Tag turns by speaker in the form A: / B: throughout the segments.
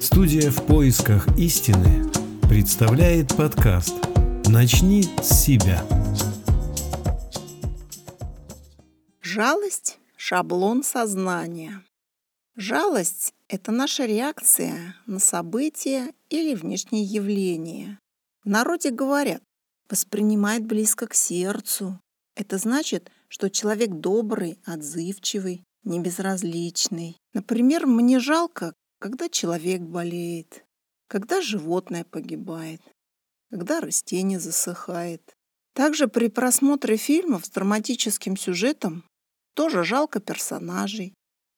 A: Студия «В поисках истины» представляет подкаст «Начни с себя».
B: Жалость – шаблон сознания. Жалость – это наша реакция на события или внешние явления. В народе говорят «воспринимает близко к сердцу». Это значит, что человек добрый, отзывчивый, небезразличный. Например, мне жалко, когда человек болеет, когда животное погибает, когда растение засыхает. Также при просмотре фильмов с драматическим сюжетом тоже жалко персонажей.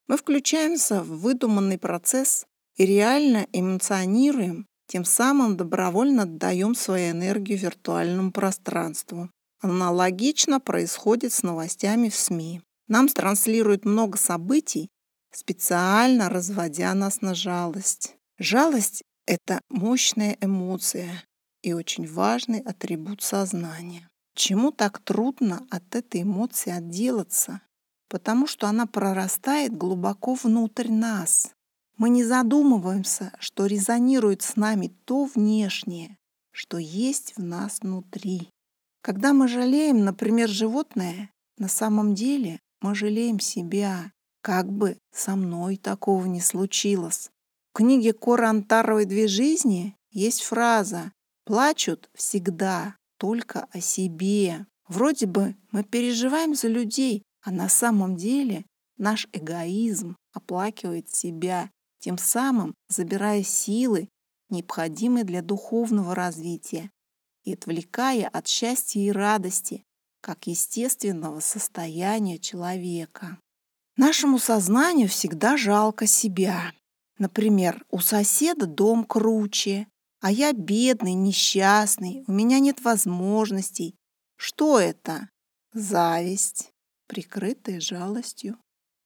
B: Мы включаемся в выдуманный процесс и реально эмоционируем, тем самым добровольно отдаем свою энергию виртуальному пространству. Аналогично происходит с новостями в СМИ. Нам транслируют много событий, специально разводя нас на жалость. Жалость — это мощная эмоция и очень важный атрибут сознания. Чему так трудно от этой эмоции отделаться? Потому что она прорастает глубоко внутрь нас. Мы не задумываемся, что резонирует с нами то внешнее, что есть в нас внутри. Когда мы жалеем, например, животное, на самом деле мы жалеем себя, как бы со мной такого не случилось. В книге Кора Антаровой «Две жизни» есть фраза «Плачут всегда только о себе». Вроде бы мы переживаем за людей, а на самом деле наш эгоизм оплакивает себя, тем самым забирая силы, необходимые для духовного развития, и отвлекая от счастья и радости, как естественного состояния человека. Нашему сознанию всегда жалко себя. Например, у соседа дом круче, а я бедный, несчастный, у меня нет возможностей. Что это? Зависть, прикрытая жалостью.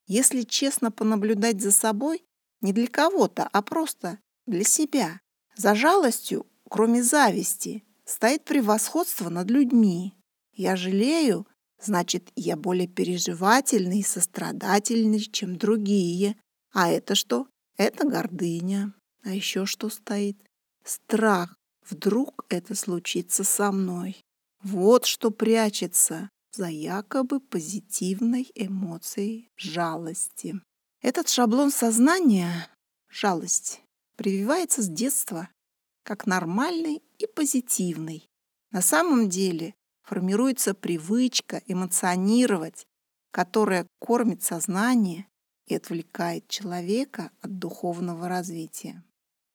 B: Если честно понаблюдать за собой, не для кого-то, а просто для себя. За жалостью, кроме зависти, стоит превосходство над людьми. Я жалею, Значит, я более переживательный и сострадательный, чем другие. А это что? Это гордыня. А еще что стоит? Страх. Вдруг это случится со мной. Вот что прячется за якобы позитивной эмоцией жалости. Этот шаблон сознания, жалость, прививается с детства как нормальный и позитивный. На самом деле формируется привычка эмоционировать, которая кормит сознание и отвлекает человека от духовного развития.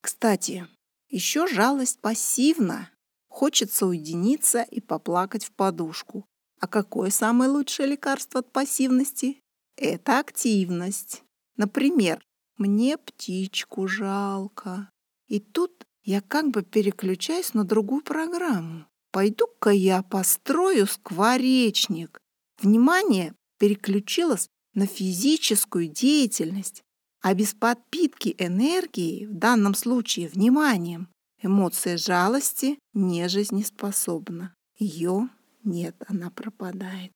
B: Кстати, еще жалость пассивна. Хочется уединиться и поплакать в подушку. А какое самое лучшее лекарство от пассивности? Это активность. Например, мне птичку жалко. И тут я как бы переключаюсь на другую программу. Пойду-ка я построю скворечник. Внимание переключилось на физическую деятельность, а без подпитки энергии, в данном случае вниманием, эмоция жалости не жизнеспособна. Ее нет, она пропадает.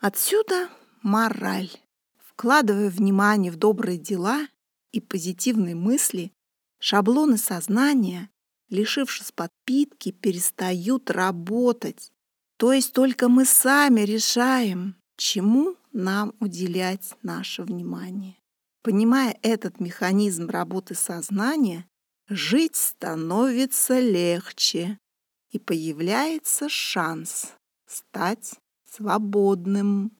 B: Отсюда мораль. Вкладывая внимание в добрые дела и позитивные мысли, шаблоны сознания лишившись подпитки, перестают работать. То есть только мы сами решаем, чему нам уделять наше внимание. Понимая этот механизм работы сознания, жить становится легче и появляется шанс стать свободным.